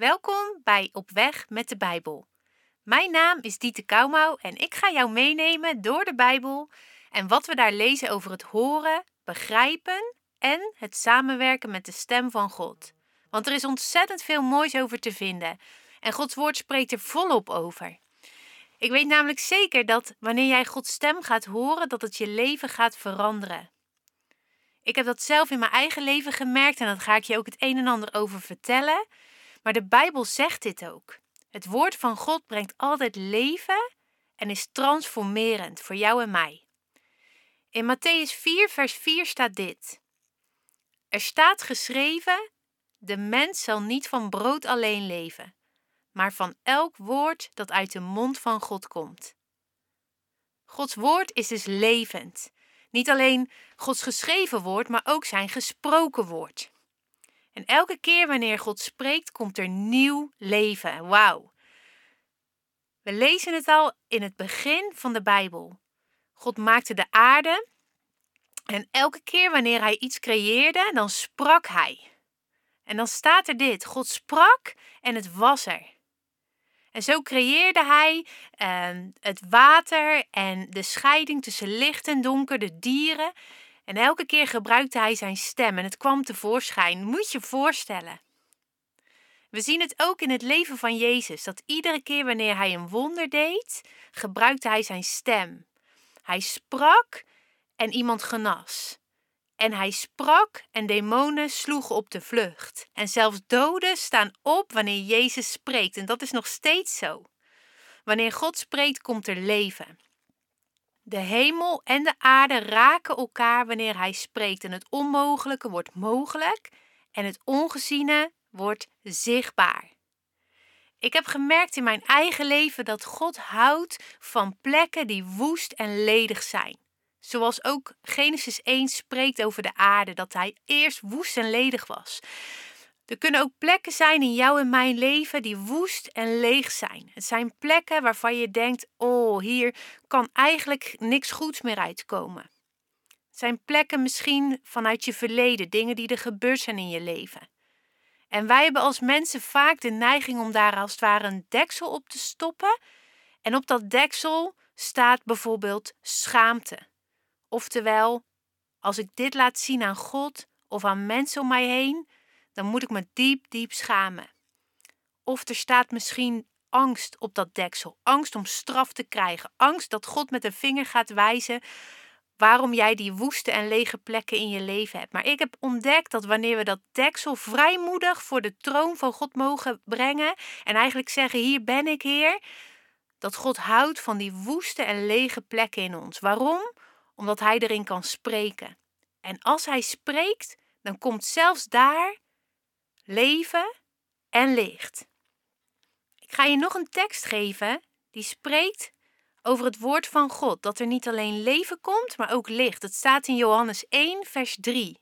Welkom bij Op Weg met de Bijbel. Mijn naam is Diete Kouwmouw en ik ga jou meenemen door de Bijbel en wat we daar lezen over het horen, begrijpen en het samenwerken met de stem van God. Want er is ontzettend veel moois over te vinden en Gods woord spreekt er volop over. Ik weet namelijk zeker dat wanneer jij Gods stem gaat horen, dat het je leven gaat veranderen. Ik heb dat zelf in mijn eigen leven gemerkt en dat ga ik je ook het een en ander over vertellen. Maar de Bijbel zegt dit ook. Het woord van God brengt altijd leven en is transformerend voor jou en mij. In Matthäus 4, vers 4 staat dit. Er staat geschreven: De mens zal niet van brood alleen leven, maar van elk woord dat uit de mond van God komt. Gods woord is dus levend. Niet alleen Gods geschreven woord, maar ook zijn gesproken woord. En elke keer wanneer God spreekt, komt er nieuw leven. Wauw. We lezen het al in het begin van de Bijbel. God maakte de aarde en elke keer wanneer hij iets creëerde, dan sprak hij. En dan staat er dit: God sprak en het was er. En zo creëerde hij uh, het water en de scheiding tussen licht en donker, de dieren. En elke keer gebruikte hij zijn stem en het kwam tevoorschijn. Moet je voorstellen. We zien het ook in het leven van Jezus, dat iedere keer wanneer hij een wonder deed, gebruikte hij zijn stem. Hij sprak en iemand genas. En hij sprak en demonen sloegen op de vlucht. En zelfs doden staan op wanneer Jezus spreekt. En dat is nog steeds zo. Wanneer God spreekt, komt er leven. De hemel en de aarde raken elkaar wanneer hij spreekt. En het onmogelijke wordt mogelijk en het ongeziene wordt zichtbaar. Ik heb gemerkt in mijn eigen leven dat God houdt van plekken die woest en ledig zijn. Zoals ook Genesis 1 spreekt over de aarde, dat hij eerst woest en ledig was. Er kunnen ook plekken zijn in jouw en mijn leven die woest en leeg zijn. Het zijn plekken waarvan je denkt: oh, hier kan eigenlijk niks goeds meer uitkomen. Het zijn plekken misschien vanuit je verleden, dingen die er gebeurd zijn in je leven. En wij hebben als mensen vaak de neiging om daar als het ware een deksel op te stoppen. En op dat deksel staat bijvoorbeeld schaamte. Oftewel, als ik dit laat zien aan God of aan mensen om mij heen, dan moet ik me diep, diep schamen. Of er staat misschien angst op dat deksel, angst om straf te krijgen, angst dat God met een vinger gaat wijzen waarom jij die woeste en lege plekken in je leven hebt. Maar ik heb ontdekt dat wanneer we dat deksel vrijmoedig voor de troon van God mogen brengen en eigenlijk zeggen: Hier ben ik, Heer, dat God houdt van die woeste en lege plekken in ons. Waarom? Omdat Hij erin kan spreken. En als Hij spreekt, dan komt zelfs daar leven en licht. Ik ga je nog een tekst geven die spreekt over het woord van God, dat er niet alleen leven komt, maar ook licht. Het staat in Johannes 1, vers 3.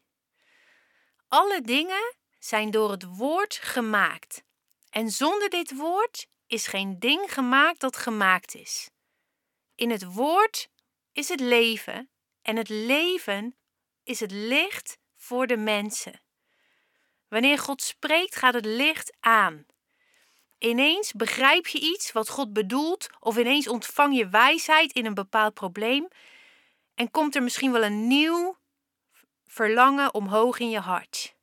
Alle dingen zijn door het woord gemaakt. En zonder dit woord is geen ding gemaakt dat gemaakt is. In het woord is het leven en het leven is het licht voor de mensen. Wanneer God spreekt, gaat het licht aan. Ineens begrijp je iets wat God bedoelt, of ineens ontvang je wijsheid in een bepaald probleem en komt er misschien wel een nieuw verlangen omhoog in je hart.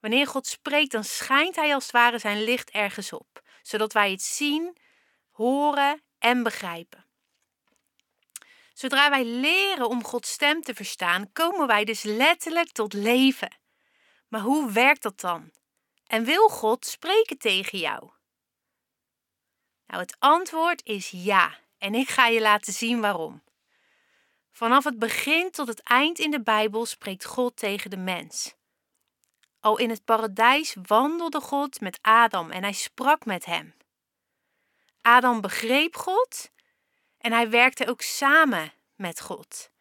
Wanneer God spreekt, dan schijnt Hij als het ware zijn licht ergens op, zodat wij het zien, horen en begrijpen. Zodra wij leren om Gods stem te verstaan, komen wij dus letterlijk tot leven. Maar hoe werkt dat dan? En wil God spreken tegen jou? Nou, het antwoord is ja. En ik ga je laten zien waarom. Vanaf het begin tot het eind in de Bijbel spreekt God tegen de mens. Al in het paradijs wandelde God met Adam en hij sprak met hem. Adam begreep God en hij werkte ook samen met God.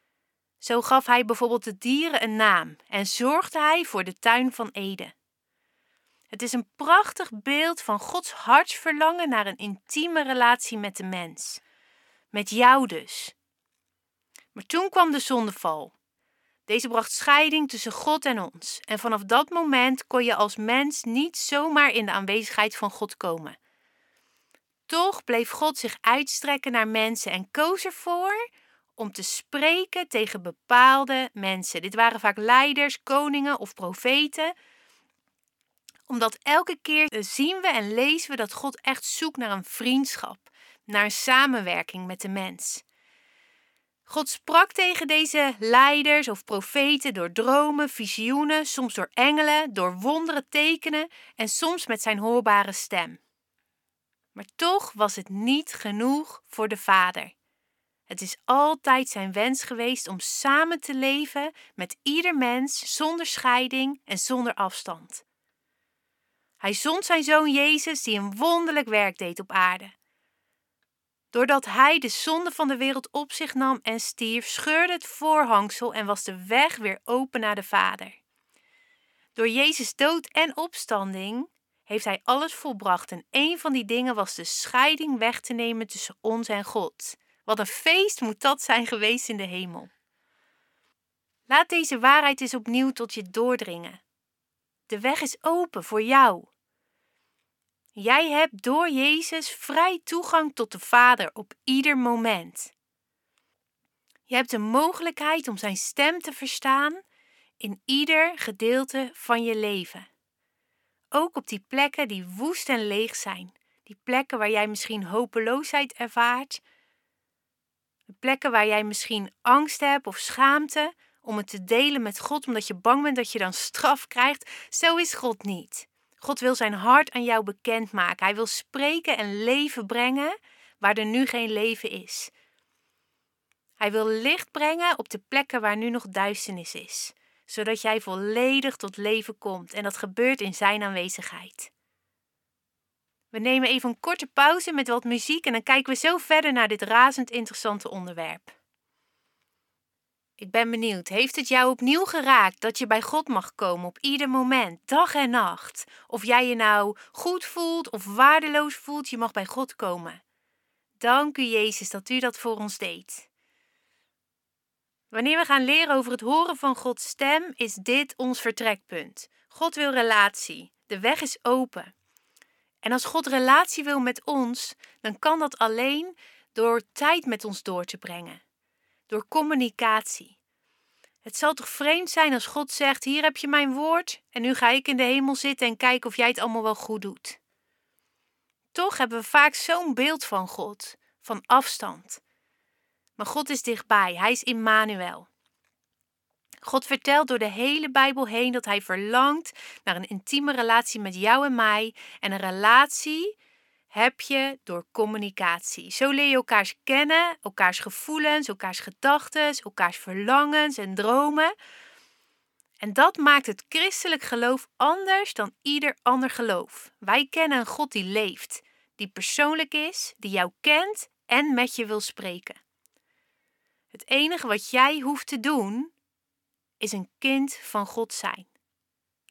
Zo gaf hij bijvoorbeeld de dieren een naam en zorgde hij voor de tuin van Eden. Het is een prachtig beeld van Gods hartsverlangen naar een intieme relatie met de mens. Met jou dus. Maar toen kwam de zondeval. Deze bracht scheiding tussen God en ons. En vanaf dat moment kon je als mens niet zomaar in de aanwezigheid van God komen. Toch bleef God zich uitstrekken naar mensen en koos ervoor om te spreken tegen bepaalde mensen. Dit waren vaak leiders, koningen of profeten. Omdat elke keer zien we en lezen we dat God echt zoekt naar een vriendschap, naar een samenwerking met de mens. God sprak tegen deze leiders of profeten door dromen, visioenen, soms door engelen, door wonderen, tekenen en soms met zijn hoorbare stem. Maar toch was het niet genoeg voor de Vader. Het is altijd zijn wens geweest om samen te leven met ieder mens zonder scheiding en zonder afstand. Hij zond zijn zoon Jezus die een wonderlijk werk deed op aarde. Doordat hij de zonde van de wereld op zich nam en stierf, scheurde het voorhangsel en was de weg weer open naar de Vader. Door Jezus dood en opstanding heeft hij alles volbracht en een van die dingen was de scheiding weg te nemen tussen ons en God. Wat een feest moet dat zijn geweest in de hemel. Laat deze waarheid eens opnieuw tot je doordringen. De weg is open voor jou. Jij hebt door Jezus vrij toegang tot de Vader op ieder moment. Je hebt de mogelijkheid om Zijn stem te verstaan in ieder gedeelte van je leven. Ook op die plekken die woest en leeg zijn, die plekken waar jij misschien hopeloosheid ervaart, de plekken waar jij misschien angst hebt of schaamte om het te delen met God omdat je bang bent dat je dan straf krijgt. Zo is God niet. God wil zijn hart aan jou bekendmaken. Hij wil spreken en leven brengen waar er nu geen leven is. Hij wil licht brengen op de plekken waar nu nog duisternis is, zodat jij volledig tot leven komt en dat gebeurt in zijn aanwezigheid. We nemen even een korte pauze met wat muziek en dan kijken we zo verder naar dit razend interessante onderwerp. Ik ben benieuwd, heeft het jou opnieuw geraakt dat je bij God mag komen op ieder moment, dag en nacht? Of jij je nou goed voelt of waardeloos voelt, je mag bij God komen. Dank u Jezus dat u dat voor ons deed. Wanneer we gaan leren over het horen van Gods stem, is dit ons vertrekpunt. God wil relatie. De weg is open. En als God relatie wil met ons, dan kan dat alleen door tijd met ons door te brengen door communicatie. Het zal toch vreemd zijn als God zegt: Hier heb je mijn woord en nu ga ik in de hemel zitten en kijken of jij het allemaal wel goed doet. Toch hebben we vaak zo'n beeld van God, van afstand. Maar God is dichtbij, Hij is Immanuel. God vertelt door de hele Bijbel heen dat Hij verlangt naar een intieme relatie met jou en mij en een relatie heb je door communicatie. Zo leer je elkaars kennen, elkaars gevoelens, elkaars gedachten, elkaars verlangens en dromen. En dat maakt het christelijk geloof anders dan ieder ander geloof. Wij kennen een God die leeft, die persoonlijk is, die jou kent en met je wil spreken. Het enige wat jij hoeft te doen, is een kind van God zijn.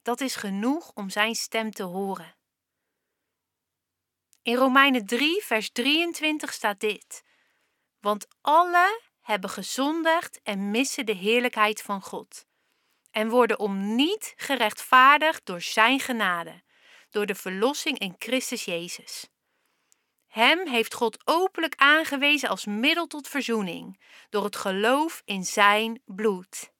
Dat is genoeg om zijn stem te horen. In Romeinen 3, vers 23 staat dit: Want alle hebben gezondigd en missen de heerlijkheid van God, en worden om niet gerechtvaardigd door Zijn genade, door de verlossing in Christus Jezus. Hem heeft God openlijk aangewezen als middel tot verzoening, door het geloof in Zijn bloed.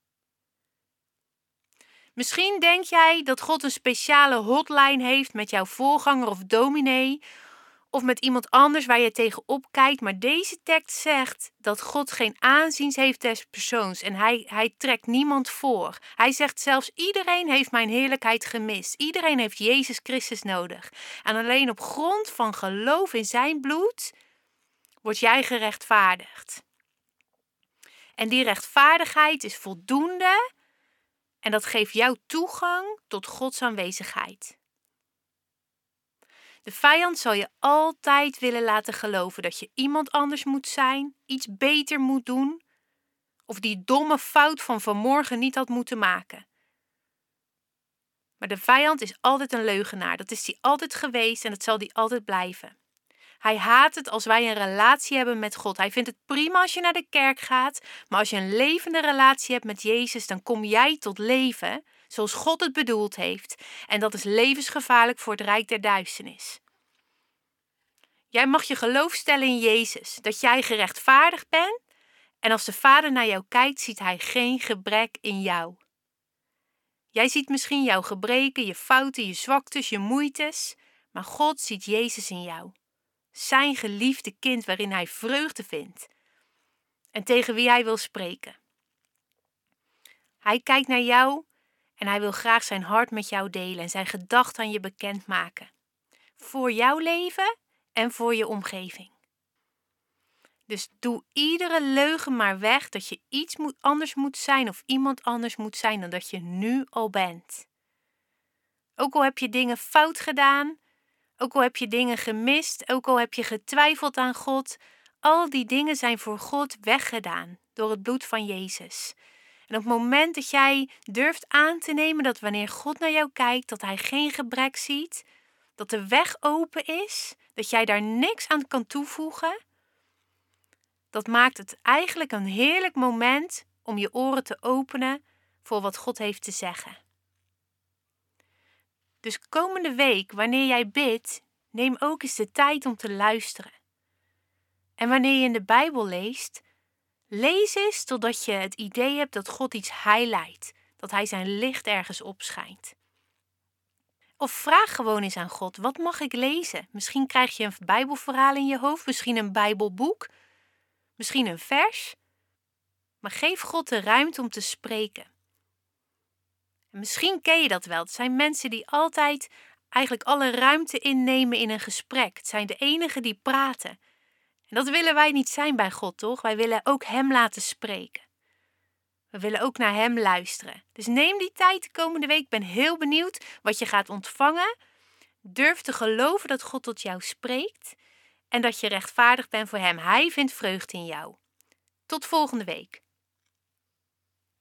Misschien denk jij dat God een speciale hotline heeft met jouw voorganger of dominee of met iemand anders waar je tegenop kijkt. Maar deze tekst zegt dat God geen aanzien heeft des persoons en hij, hij trekt niemand voor. Hij zegt zelfs iedereen heeft mijn heerlijkheid gemist. Iedereen heeft Jezus Christus nodig. En alleen op grond van geloof in zijn bloed word jij gerechtvaardigd. En die rechtvaardigheid is voldoende en dat geeft jou toegang tot Gods aanwezigheid. De vijand zal je altijd willen laten geloven dat je iemand anders moet zijn, iets beter moet doen, of die domme fout van vanmorgen niet had moeten maken. Maar de vijand is altijd een leugenaar, dat is hij altijd geweest en dat zal hij altijd blijven. Hij haat het als wij een relatie hebben met God. Hij vindt het prima als je naar de kerk gaat, maar als je een levende relatie hebt met Jezus, dan kom jij tot leven zoals God het bedoeld heeft. En dat is levensgevaarlijk voor het rijk der duisternis. Jij mag je geloof stellen in Jezus, dat jij gerechtvaardigd bent en als de Vader naar jou kijkt, ziet Hij geen gebrek in jou. Jij ziet misschien jouw gebreken, je fouten, je zwaktes, je moeites, maar God ziet Jezus in jou. Zijn geliefde kind waarin Hij vreugde vindt en tegen wie Hij wil spreken. Hij kijkt naar jou en Hij wil graag zijn hart met jou delen en zijn gedachten aan je bekendmaken. Voor jouw leven en voor je omgeving. Dus doe iedere leugen maar weg dat je iets moet, anders moet zijn of iemand anders moet zijn dan dat je nu al bent. Ook al heb je dingen fout gedaan, ook al heb je dingen gemist, ook al heb je getwijfeld aan God, al die dingen zijn voor God weggedaan door het bloed van Jezus. En op het moment dat jij durft aan te nemen dat wanneer God naar jou kijkt, dat Hij geen gebrek ziet, dat de weg open is, dat jij daar niks aan kan toevoegen, dat maakt het eigenlijk een heerlijk moment om je oren te openen voor wat God heeft te zeggen. Dus komende week, wanneer jij bidt, neem ook eens de tijd om te luisteren. En wanneer je in de Bijbel leest, lees eens totdat je het idee hebt dat God iets highlight, dat Hij zijn licht ergens opschijnt. Of vraag gewoon eens aan God: wat mag ik lezen? Misschien krijg je een Bijbelverhaal in je hoofd, misschien een Bijbelboek, misschien een vers. Maar geef God de ruimte om te spreken. En misschien ken je dat wel. Het zijn mensen die altijd eigenlijk alle ruimte innemen in een gesprek. Het zijn de enigen die praten. En dat willen wij niet zijn bij God, toch? Wij willen ook Hem laten spreken. We willen ook naar Hem luisteren. Dus neem die tijd de komende week. Ik ben heel benieuwd wat je gaat ontvangen. Durf te geloven dat God tot jou spreekt en dat je rechtvaardig bent voor Hem. Hij vindt vreugde in jou. Tot volgende week.